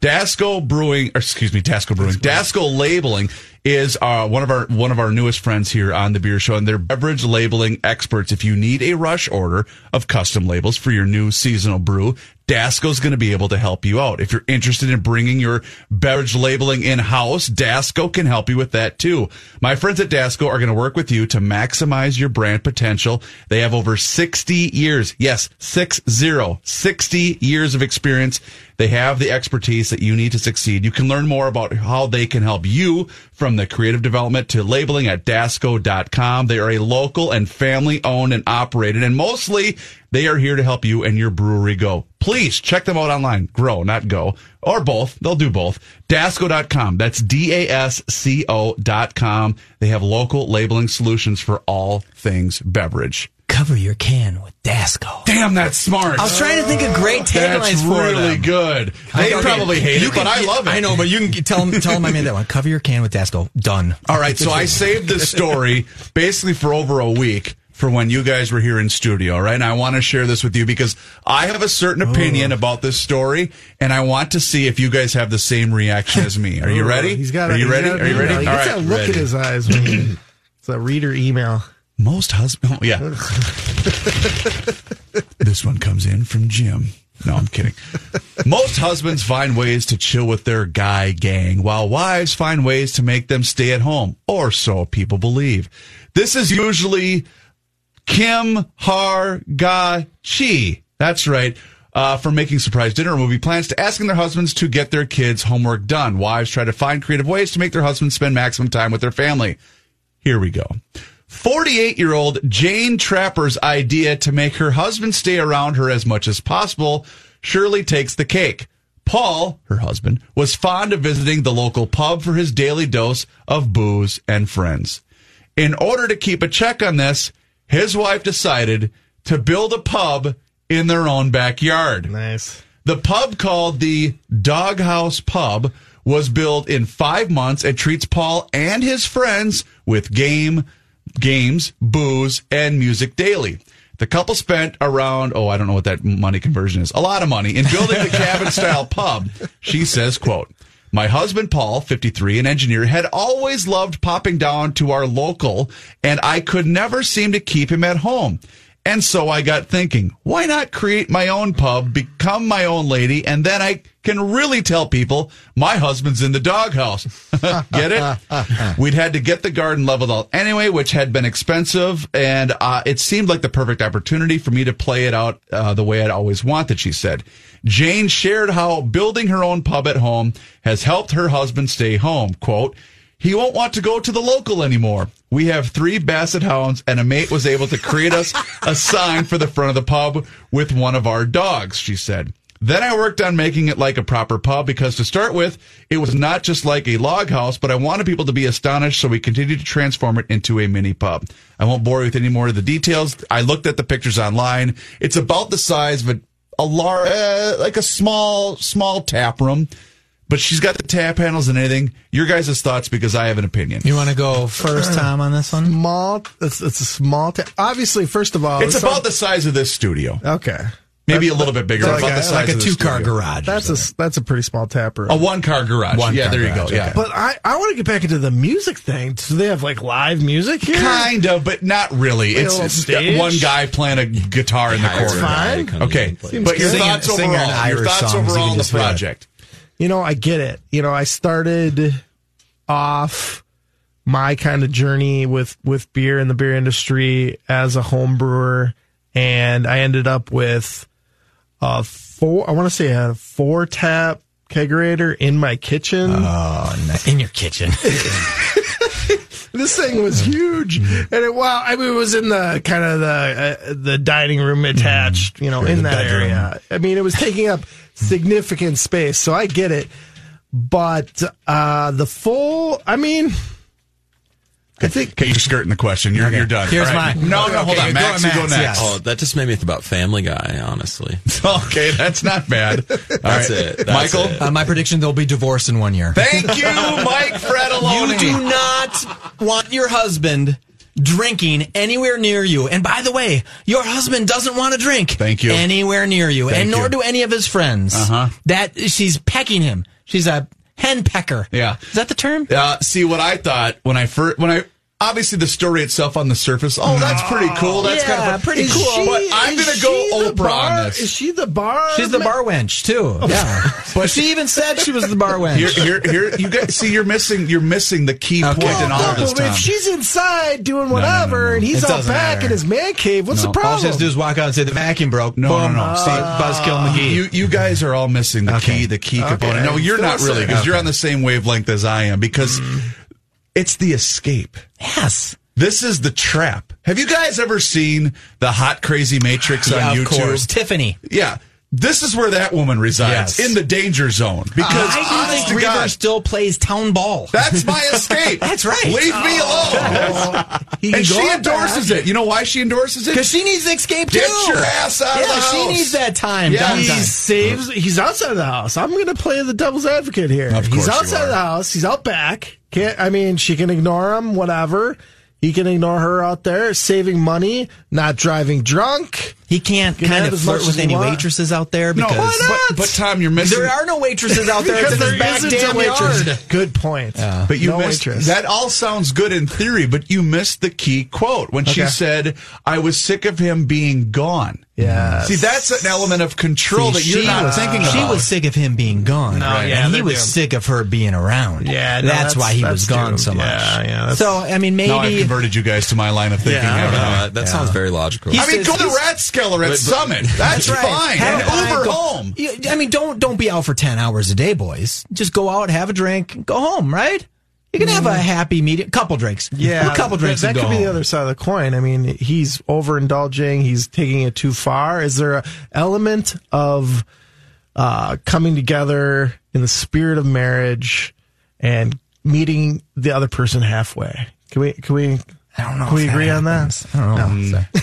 Dasco Brewing, or excuse me, Dasco Brewing, Dasco Labeling is uh, one of our one of our newest friends here on the Beer Show, and they're beverage labeling experts. If you need a rush order of custom labels for your new seasonal brew, Dasco's going to be able to help you out. If you're interested in bringing your beverage labeling in house, Dasco can help you with that too. My friends at Dasco are going to work with you to maximize your brand potential. They have over 60 years. Yes, six zero, 60 years of experience. They have the expertise that you need to succeed. You can learn more about how they can help you from the creative development to labeling at dasco.com. They are a local and family owned and operated and mostly they are here to help you and your brewery go. Please check them out online. Grow, not go. Or both. They'll do both. Dasco.com. That's D-A-S-C-O dot com. They have local labeling solutions for all things beverage. Cover your can with Dasco. Damn, that's smart. I was trying to think of great taglines That's for really them. good. They Okay, probably hate you it, can- but I love it. I know, but you can tell them, tell them I made that one. Cover your can with Dasco. Done. All right, so I saved this story basically for over a week for when you guys were here in studio, right? And I want to share this with you because I have a certain oh. opinion about this story, and I want to see if you guys have the same reaction as me. Are you oh, ready? He's got. Are you he's ready? got Are you an ready? email. All right. that look in his eyes when he, it's a reader email. Most husbands, oh, yeah. this one comes in from Jim. No, I'm kidding. Most husbands find ways to chill with their guy gang, while wives find ways to make them stay at home, or so people believe. This is usually Kim Har Ga Chi. That's right. Uh, from making surprise dinner or movie plans to asking their husbands to get their kids' homework done. Wives try to find creative ways to make their husbands spend maximum time with their family. Here we go. 48 year old Jane Trapper's idea to make her husband stay around her as much as possible surely takes the cake. Paul, her husband, was fond of visiting the local pub for his daily dose of booze and friends. In order to keep a check on this, his wife decided to build a pub in their own backyard. Nice. The pub called the Doghouse Pub was built in five months and treats Paul and his friends with game, games, booze, and music daily. The couple spent around, oh, I don't know what that money conversion is, a lot of money in building the cabin style pub. She says, quote, my husband, Paul, 53, an engineer, had always loved popping down to our local, and I could never seem to keep him at home. And so I got thinking, why not create my own pub, become my own lady, and then I can really tell people my husband's in the doghouse. get it? We'd had to get the garden leveled out anyway, which had been expensive, and uh, it seemed like the perfect opportunity for me to play it out uh, the way I'd always wanted, she said. Jane shared how building her own pub at home has helped her husband stay home. Quote, he won't want to go to the local anymore. We have three basset hounds, and a mate was able to create us a sign for the front of the pub with one of our dogs, she said. Then I worked on making it like a proper pub because to start with, it was not just like a log house, but I wanted people to be astonished, so we continued to transform it into a mini pub. I won't bore you with any more of the details. I looked at the pictures online. It's about the size of a, a large, uh, like a small, small tap room but she's got the tap handles and anything. Your guys' thoughts because I have an opinion. You want to go first, Tom, on this one? Small. It's, it's a small. Ta- Obviously, first of all, It's this about the size of this studio. Okay. Maybe a little bit bigger. like about a- the size Like a of the two car garage. That's a that's a pretty small tap room. A one car garage. One yeah, car there you garage, go. Yeah. okay. But I, I want to get back into the music thing. Do they have like live music here. Kind of, but not really. Like a It's, little it's got stage? one guy playing a guitar in the corner. a fine. Okay, and play. but your Singing- thoughts singing overall. Your thoughts songs, overall on the just hear it. project. You know, I get it. You know, I started off my kind of journey with with beer in the beer industry as a home brewer, and I ended up with a four. I want to say a four tap kegerator in my kitchen. Oh, ni- in your kitchen. this thing was huge, and it wow. I mean, it was in the kind of the uh, the dining room attached, you know, in that bedroom. area. I mean, it was taking up significant space, so I get it. But uh, the full, I mean, I think. Okay, you're skirting the question. You're, Okay. you're done. Here's All right. mine. No, Okay, no, hold okay, on. go Max, with you go Max, next. Oh, that just made me think about Family Guy, honestly. Okay, that's not bad. That's right. it. That's Michael? it. Uh, my prediction: they'll be divorced in one year. Thank you, Mike Fratallone. You do not want your husband drinking anywhere near you. And by the way, your husband doesn't want to drink. Thank you. Anywhere near you, Thank and nor you. do any of his friends. Uh-huh. That she's pecking him. She's a hen pecker. Yeah. Is that the term? Uh, see what I thought when I first when I obviously the story itself on the surface. Oh, that's pretty oh, cool. That's Yeah, kind of pretty Is cool. she- But I'm gonna go Oprah bar- on this. Is she the bar? She's the bar wench too. Yeah. but she even said she was the bar wench. Here, here, here. You guys see, you're missing. You're missing the key point in all no, of this. but Tom. if she's inside doing no, whatever no. and he's It out back matter. in his man cave, what's No. the All problem? she has to do is walk out and say the vacuum broke. No, Boom. no, no. See, Buzzkill McGee. You you guys are all missing the Okay. key the key Okay. component. No, you're not really because you're on the same wavelength as I am because it's the escape. yes. This is the trap. Have you guys ever seen the Hot Crazy Matrix Yeah, on of YouTube? course. Tiffany. Yeah. This is where that woman resides Yes. in the danger zone because I do think to Reaver God, still plays town ball. that's my escape. That's right. Oh. Leave me oh. alone. He and she out endorses it. You know why she endorses it? Because she needs to escape too. Get your ass out of yeah, the she house. needs that time. Yeah. downtime. He saves. He's outside of the house. I'm going to play the devil's advocate here. Of he's course you outside are. of the house. He's out back. Can't. I mean, she can ignore him. Whatever. He can ignore her out there, saving money, not driving drunk. He can't Can kind of flirt with any want. waitresses out there no, because but, but Tom, you're missing. there are no waitresses out there. Because his there back isn't damn a waitress. yard. Good point. But you no missed waitress. that. All sounds good in theory, but you missed the key quote when she said, "I was sick of him being gone." Yeah. See, that's an element of control that you're she not was, thinking She was sick of him being gone. No, yeah, and he was doomed. sick of her being around. Yeah, no, that's, that's- why he was gone doomed. so much. Yeah, yeah, that's- so I mean, maybe now I've converted you guys to my line of thinking. Yeah, I don't know. That sounds very logical. He's- I mean, go to He's- Rathskeller at But- but- Summit. That's right. fine. Have And fun, Uber go- home. I mean, don't don't be out for ten hours a day, boys. Just go out, have a drink, go home. Right? You can have a happy medium, couple drinks. Yeah, a couple drinks. That, that could be the other side of the coin. I mean, he's overindulging. He's taking it too far. Is there a element of uh, coming together in the spirit of marriage and meeting the other person halfway? Can we? Can we? I don't know. Can we if that agree on that? I don't know. All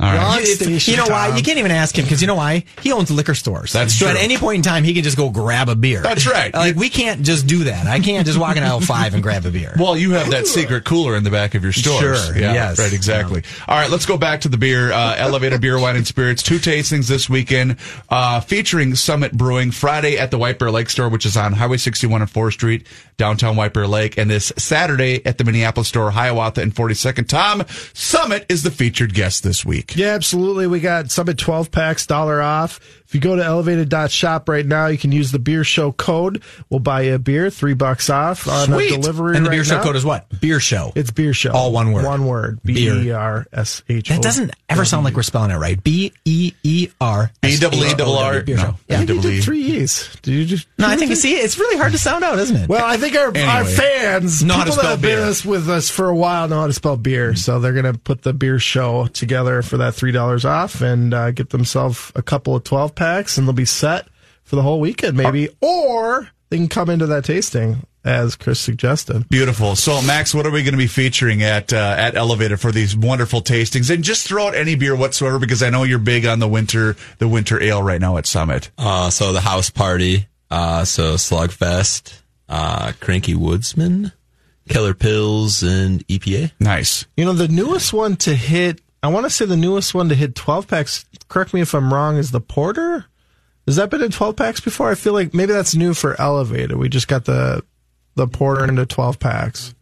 right. You- it's- you know why? Tom. You can't even ask him because you know why? He owns liquor stores. That's so true. at any point in time, he can just go grab a beer. That's right. Like we can't just do that. I can't just walk in aisle five and grab a beer. Well, you have that secret cooler in the back of your store. Sure, Yeah, yes. Right, exactly. All right, let's go back to the beer. Uh, Elevated Beer, Wine, and Spirits. Two tastings this weekend uh, featuring Summit Brewing Friday at the White Bear Lake store, which is on Highway 61 and 4th Street, downtown White Bear Lake. And this Saturday at the Minneapolis store, Hiawatha and 42nd. Tom, Summit is the featured guest this week. Yeah, absolutely. We got Summit 12 packs, dollar off. If you go to elevated.shop right now, you can use the beer show code. We'll buy you a beer, three bucks off on Sweet. a delivery. and the right beer show now. code is what? Beer show. It's beer show. All one word. One word. B Beer. E R S H O. that doesn't ever sound like we're spelling it right. B E E R B double E double R. Beer show. Yeah. you did three E's. Did you just? No, I think you see it's really hard to sound out, isn't it? Well, I think our, our fans, Know how to people that have been with us for a while, know how to spell beer. So they're going to put the beer show together for that three dollars off and uh, get themselves a couple of twelve packs, and they'll be set for the whole weekend, maybe. Or they can come into that tasting, as Chris suggested. Beautiful. So, Max, what are we going to be featuring at uh, at Elevated for these wonderful tastings? And just throw out any beer whatsoever because I know you're big on the winter the winter ale right now at Summit. Uh, so the house party, uh, so Slugfest, uh, Cranky Woodsman, Keller Pils, and EPA. Nice. You know, the newest one to hit, I want to say the newest one to hit 12 packs, correct me if I'm wrong, is the Porter. Has that been in 12 packs before? I feel like maybe that's new for Elevated. We just got the the Porter into 12 packs.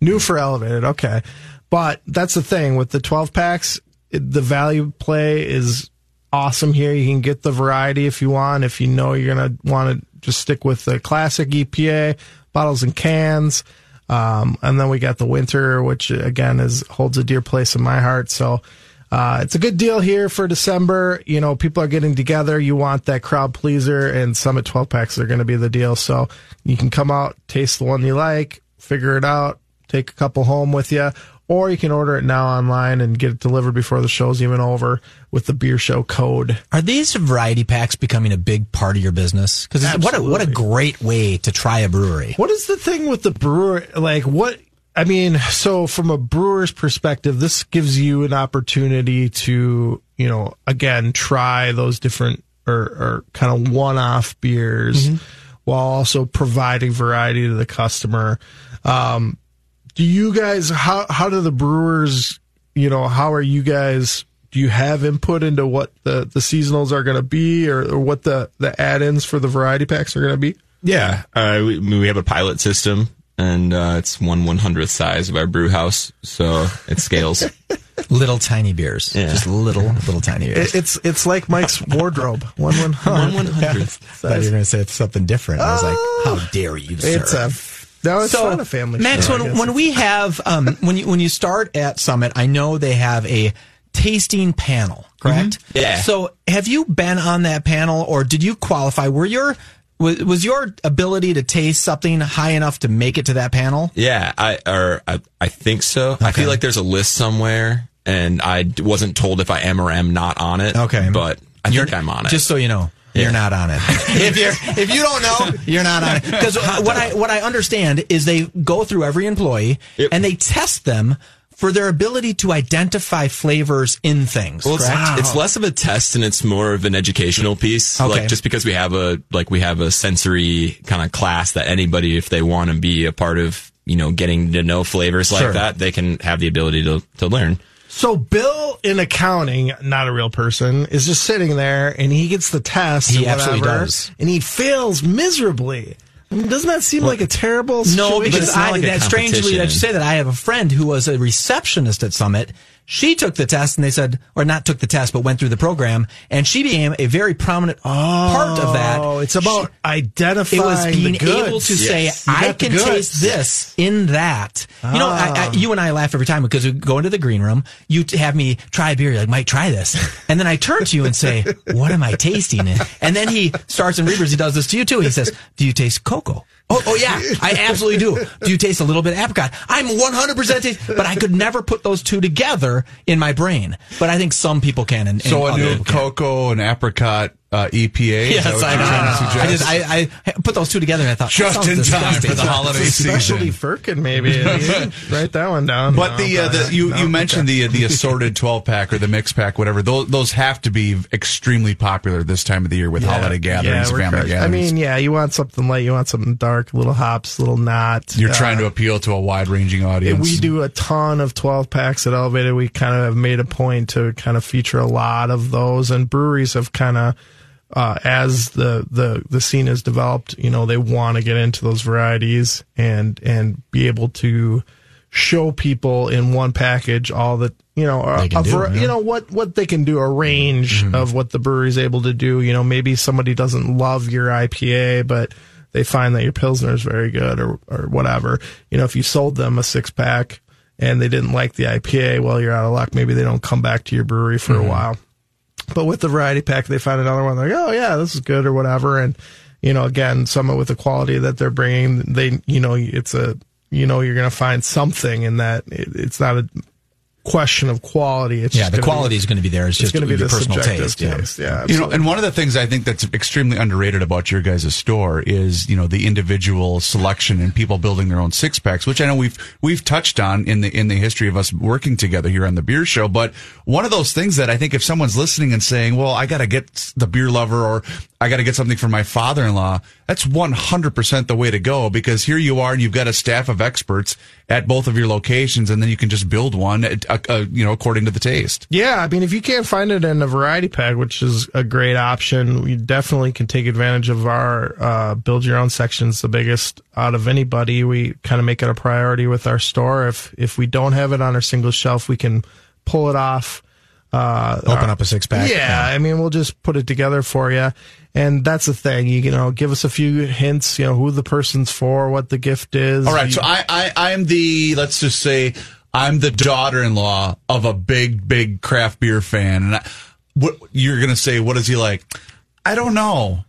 New for Elevated, okay. But that's the thing with the 12 packs, it, the value play is awesome here. You can get the variety if you want. If you know you're going to want to just stick with the classic EPA bottles and cans. Um, and then we got the winter, which again is holds a dear place in my heart. So uh, it's a good deal here for December. You know, people are getting together. You want that crowd pleaser, and Summit 12 packs are going to be the deal. So you can come out, taste the one you like, figure it out, take a couple home with you, or you can order it now online and get it delivered before the show's even over with the beer show code. Are these variety packs becoming a big part of your business? Because what a, what a great way to try a brewery. What is the thing with the brewer? Like, what? I mean, so from a brewer's perspective, this gives you an opportunity to, you know, again, try those different or, or kind of one off beers while also providing variety to the customer. Um, do you guys, how, how do the brewers, you know, how are you guys? Do you have input into what the, the seasonals are going to be or, or what the, the add ins for the variety packs are going to be? Yeah, uh, we, we have a pilot system, and uh, it's one one hundredth size of our brew house, so it scales. Little tiny beers. Yeah. Just little, little tiny beers. It, it's it's like Mike's wardrobe. One one one one hundredth. I thought you were going to say it's something different. I was like, how dare you, sir? It's a no. It's not a family. Max, show, I when, when we have um, when you when you start at Summit, I know they have a tasting panel, correct? Yeah. So, have you been on that panel, or did you qualify? Were your was, was your ability to taste something high enough to make it to that panel? Yeah, I or I, I think so. I feel like there's a list somewhere, and I wasn't told if I am or am not on it. Okay. but I think I'm on it. Just so you know. Yeah. You're not on it. if you're if you don't know, you're not on it. Because what I what I understand is they go through every employee Yep. and they test them for their ability to identify flavors in things. Well, it's, correct? it's less of a test and it's more of an educational piece. Okay. Like just because we have a like we have a sensory kind of class that anybody, if they want to be a part of, you know, getting to know flavors like Sure. that, they can have the ability to to learn. So Bill in accounting, not a real person, is just sitting there and he gets the test. He or absolutely whatever, does. and he fails miserably. I mean, doesn't that seem like a terrible? No, because I, like that strangely that you say that I have a friend who was a receptionist at Summit. She took the test and they said, or not took the test, but went through the program, and she became a very prominent part of that. Oh, it's about She- identifying. it was being the goods. able to say, Yes. You I can taste this in that. You know, I, I, ah. you and I laugh every time because we go into the green room. You have me try a beer. You're like, Mike, try this. And then I turn to you and say, what am I tasting? And then he starts in Reavers. He does this to you too. He says, do you taste cocoa? Oh, oh yeah, I absolutely do. Do you taste a little bit of apricot? I'm 100% taste, but I could never put those two together in my brain. But I think some people can. And, So and a other new can't. and apricot uh, EPA. Is Yes, I you're know. to I just I, I put those two together and I thought Just in time for the holiday Specialty season. Firkin, maybe. You Write that one down. But No, the, uh, the you not. you mentioned okay. the the assorted twelve pack or the mix pack, whatever. Those those have to be extremely popular this time of the year with holiday gatherings, we're family crushing. gatherings. I mean, yeah, you want something light, you want something dark, little hops, little not. You're Uh, trying to appeal to a wide ranging audience. we do a ton of 12 packs at Elevated. We kind of have made a point to kind of feature a lot of those, and breweries have kind of, uh, as the, the, the scene has developed, you know, they want to get into those varieties and, and be able to show people in one package all that, you know, a, a do. Mm-hmm. you know, what, what they can do, a range of what the brewery's able to do. You know, maybe somebody doesn't love your IPA, but they find that your Pilsner is very good or, or whatever. You know, if you sold them a six pack and they didn't like the IPA, well, you're out of luck. Maybe they don't come back to your brewery for Mm-hmm. a while. But with the variety pack, they find another one. They're like, oh yeah, this is good or whatever. And you know, again, some with the quality that they're bringing, they, you know, it's a, you know, you're going to find something in that. It, it's not a question of quality. It's Yeah, the gonna be- quality is going to be there. It's, It's just going to be your the personal subjective taste. Yeah. Yeah, You know, and one of the things I think that's extremely underrated about your guys' store is, you know, the individual selection and people building their own six packs, which I know we've we've touched on in the in the history of us working together here on the beer show. But one of those things that I think if someone's listening and saying, Well, I gotta get the beer lover or I gotta get something for my father in law, that's one hundred percent the way to go because here you are and you've got a staff of experts at both of your locations and then you can just build one uh, uh, you know, according to the taste. Yeah, I mean, if you can't find it in a variety pack, which is a great option, we definitely can take advantage of our uh, build your own sections, the biggest out of anybody. We kind of make it a priority with our store. If if we don't have it on our single shelf, we can pull it off. Uh, Open up a six pack. yeah, I mean, we'll just put it together for you. And that's the thing, you, you know, give us a few hints, you know, who the person's for, what the gift is. All right, You- so I, I I'm the let's just say I'm the daughter-in-law of a big big craft beer fan, and I, what you're gonna say? What is he like? I don't know.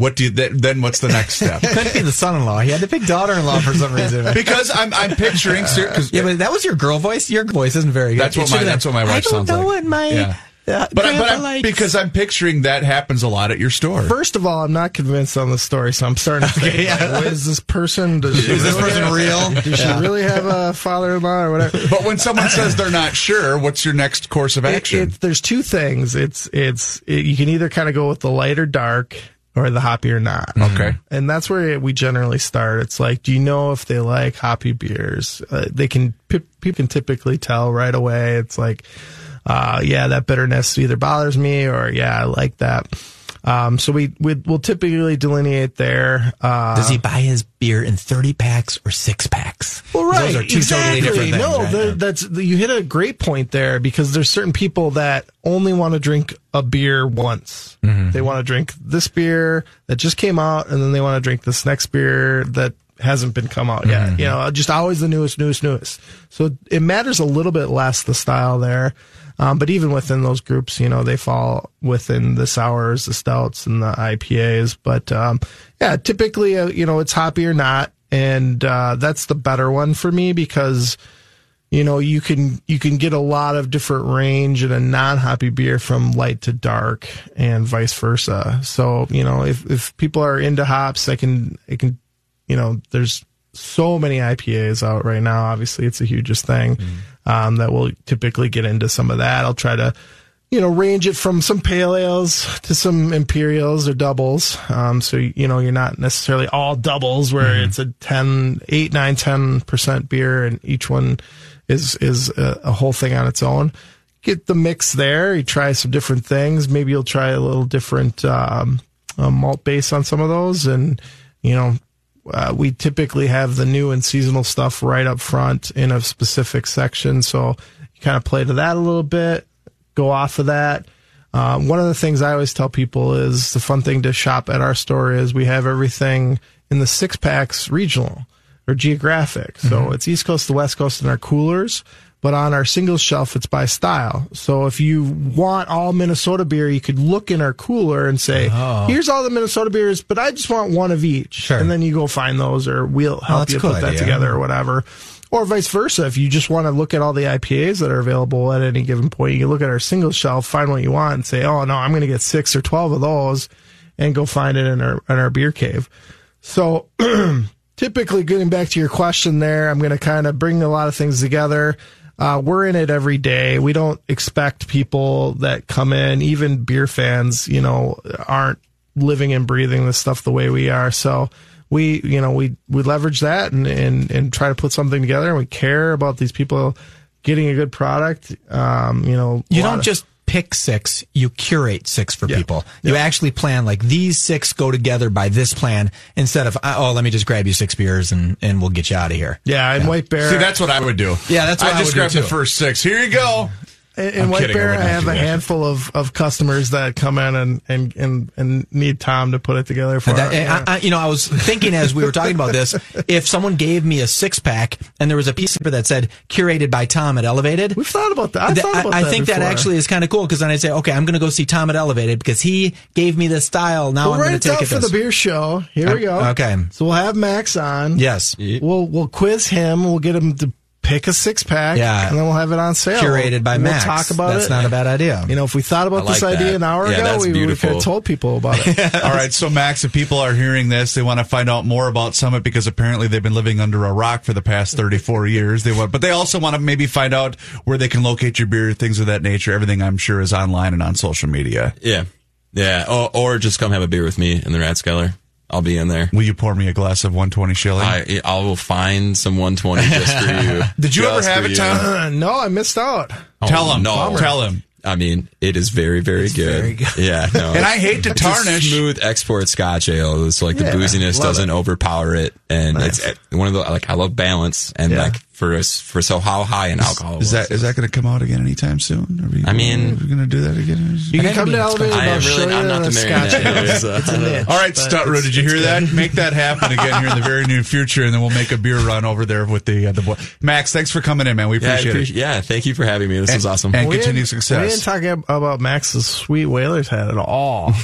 What do you th- then? What's the next step? It couldn't be the son-in-law. He had to pick daughter-in-law for some reason. because I'm I'm picturing because yeah, but that was your girl voice. Your voice isn't very good. That's what It my- been, that's what my wife I don't sounds know like. what my Yeah. uh, but, I- grandpa but I'm, because I'm picturing that happens a lot at your store. First of all, I'm not convinced on the story, so I'm starting to think, like, is this person? Does she Is this really person have- real? Does she really have a father-in-law or whatever? but when someone says they're not sure, what's your next course of It- action? it- there's two things. It's it's it, you can either kind of go with the light or dark or the hoppy or not. Okay. And that's where we generally start. It's like, do you know if they like hoppy beers? Uh, they can people can typically tell right away. It's like, uh, yeah, that bitterness either bothers me or yeah, I like that. Um, so we, we we'll typically delineate there. Uh, Does he buy his beer in 30 packs or six packs? Well, right. Those are two exactly. totally different things. No, right? the, that's you hit a great point there because there's certain people that only want to drink a beer once. Mm-hmm. They want to drink this beer that just came out, and then they want to drink this next beer that hasn't been come out yet. Mm-hmm. You know, just always the newest, newest, newest. So it matters a little bit less the style there. Um, but even within those groups, you know, they fall within the sours, the stouts, and the IPAs. But um, yeah, typically, uh, you know, it's hoppy or not, and uh, that's the better one for me because you know you can you can get a lot of different range in a non-hoppy beer from light to dark and vice versa. So you know, if if people are into hops, they can it can you know, there's so many IPAs out right now. Obviously, it's the hugest thing um, that will typically get into some of that. I'll try to, you know, range it from some pale ales to some imperials or doubles. Um, so, you know, you're not necessarily all doubles where it's a 10, 8, 9, 10% beer and each one is, is a, a whole thing on its own. Get the mix there. You try some different things. Maybe you'll try a little different, um, uh, malt base on some of those and, you know, uh, we typically have the new and seasonal stuff right up front in a specific section. So you kind of play to that a little bit, go off of that. Um, one of the things I always tell people is the fun thing to shop at our store is we have everything in the six packs regional or geographic. So it's East Coast to West Coast in our coolers, but on our single shelf, it's by style. So if you want all Minnesota beer, you could look in our cooler and say, oh. here's all the Minnesota beers, but I just want one of each. Sure. And then you go find those or we'll oh, help that's a you cool put that together or whatever. Or vice versa. If you just want to look at all the IPAs that are available at any given point, you can look at our single shelf, find what you want and say, oh no, I'm going to get six or 12 of those and go find it in our, in our beer cave. So typically getting back to your question there, I'm going to kind of bring a lot of things together. Uh, we're in it every day. We don't expect people that come in, even beer fans, you know, aren't living and breathing this stuff the way we are. So we, you know, we, we leverage that and, and, and try to put something together and we care about these people getting a good product. Um, you know, You don't of- just pick six, you curate six for Yeah. people. You actually plan like these six go together by this plan instead of, oh, let me just grab you six beers and, and we'll get you out of here. yeah, and White Bear. See, that's what I would do. Yeah, that's what I just would do, grab the first six. Here you go. In, in White kidding, Bear, I, have a handful of, of customers that come in and, and, and, and need Tom to put it together for. That- I, I, you know, I was thinking as we were talking about this, if someone gave me a six pack and there was a piece of paper that said curated by Tom at Elevated, We've thought about that. Th- thought about I, I that think that actually is kind of cool because then I say, okay, I'm going to go see Tom at Elevated because he gave me this style. Now We'll I'm going to take it for this. the beer show. Here we go. okay. So we'll have Max on. Yes. We'll we'll quiz him. We'll get him to pick a six pack. Yeah. And then we'll have it on sale. Curated by Max. We'll talk about That's it. That's not a bad idea. You know, if we thought about I this like idea an hour Yeah, ago, we, we could have told people about it. All right, so Max, if people are hearing this, they want to find out more about Summit because apparently they've been living under a rock for the past 34 years. They want, but they also want to maybe find out where they can locate your beer, things of that nature. Everything I'm sure is online and on social media. Yeah. Yeah. Or, or just come have a beer with me in the Ratskeller. I'll be in there. Will you pour me a glass of 120 shilling? I I will find some 120 just for you. Did you ever have for it. Tom? Uh, no, I missed out. tell Oh, him. no. Tell him. I mean, it is very, very good. very good. Yeah. No. And I hate to It's a tarnish. smooth export Scotch ale. It's like the Yeah, booziness doesn't it. overpower it, and Nice. it's one of the like I love balance and Yeah. like for us for so how high in alcohol. Is was. that is that going to come out again anytime soon? Are we, I mean- we're we going to do that again? You can come to Elevated. I am really- you I'm not the the man Scotch. yet. It's, It's, uh, it's a niche. All right, but Stutroo, it's- did you hear good. that? Make that happen again here in the very near future, and then we'll make a beer run over there with the uh, the boy. Max, thanks for coming in, man. We yeah, I appreciate, appreciate- yeah, thank you for having me. This it. was awesome. And We continued didn't- success. We didn't talk about Max's sweet Whalers hat at all.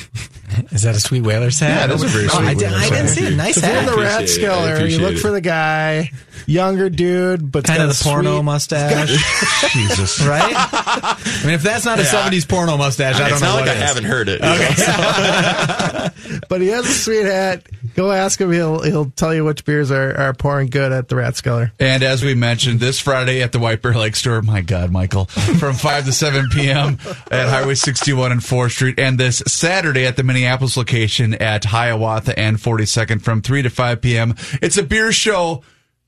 Is that a sweet whaler's hat? Yeah, it is a very Oh, I, did, I didn't see it. Nice If you're in the rat appreciate it. I skeller, you appreciate look it. for the guy, younger dude, but Kind got of the a porno sweet- Jesus. mustache, right? I mean, if that's not a '70s porno mustache, I don't know not what like I is. haven't heard it. okay But he has a sweet hat. Go ask him. He'll he'll tell you which beers are, are pouring good at the rat skeller. And as we mentioned, this Friday at the White Bear Lake store, my God, Michael, from 5 to 7 p.m. at Highway 61 and 4th Street. And this Saturday at the Minneapolis location at Hiawatha and 42nd from 3 to 5 p.m. It's a beer show.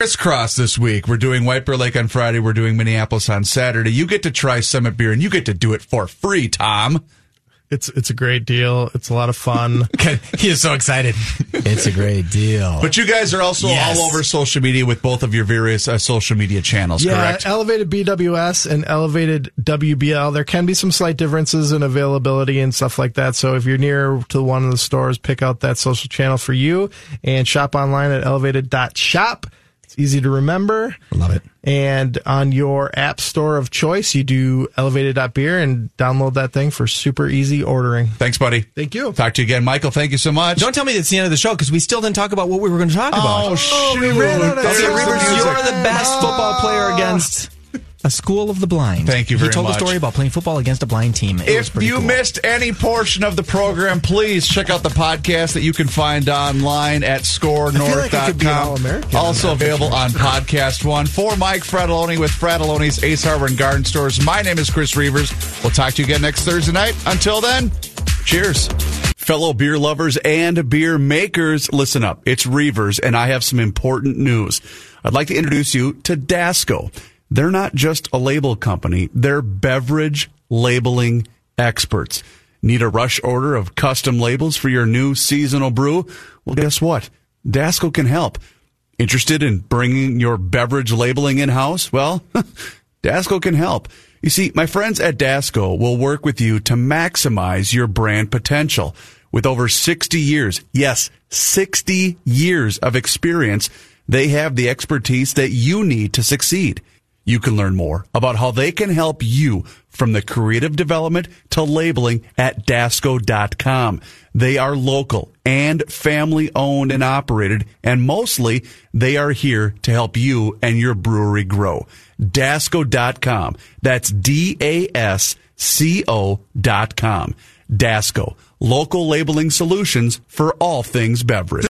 Crisscross this week. We're doing White Bear Lake on Friday. We're doing Minneapolis on Saturday. You get to try Summit beer and you get to do it for free, Tom. It's it's a great deal. It's a lot of fun. he is so excited. It's a great deal. But you guys are also Yes. all over social media with both of your various uh, social media channels, yeah, correct? elevated BWS and elevated WBL. There can be some slight differences in availability and stuff like that. So if you're near to one of the stores, pick out that social channel for you and shop online at elevated.shop. It's easy to remember. Love it. And on your app store of choice, you do elevated.beer and download that thing for super easy ordering. Thanks, buddy. Thank you. Talk to you again, Michael. Thank you so much. Don't tell me it's the end of the show because we still didn't talk about what we were going to talk oh, about. Oh, shoot. we ran out of There's Reavers, you're the best football player against a school of the blind. Thank you very He told much. a story about playing football against a blind team. It If pretty you cool. missed any portion of the program, please check out the podcast that you can find online at like I could be an skornorth.com. All-American Also available on Podcast One. For Mike Fratallone with Fratallone's Ace Hardware and Garden Stores, my name is Chris Reavers. We'll talk to you again next Thursday night. Until then, cheers. Fellow beer lovers and beer makers, listen up. It's Reavers, and I have some important news. I'd like to introduce you to Dasco. They're not just a label company, they're beverage labeling experts. Need a rush order of custom labels for your new seasonal brew? Well, guess what? Dasco can help. Interested in bringing your beverage labeling in house? Well, Dasco can help. You see, my friends at Dasco will work with you to maximize your brand potential. With over 60 years, yes, 60 years of experience, they have the expertise that you need to succeed. You can learn more about how they can help you from the creative development to labeling at Dasco.com. They are local and family owned and operated, and mostly they are here to help you and your brewery grow. Dasco.com. That's D A S C O.com. Dasco, local labeling solutions for all things beverage.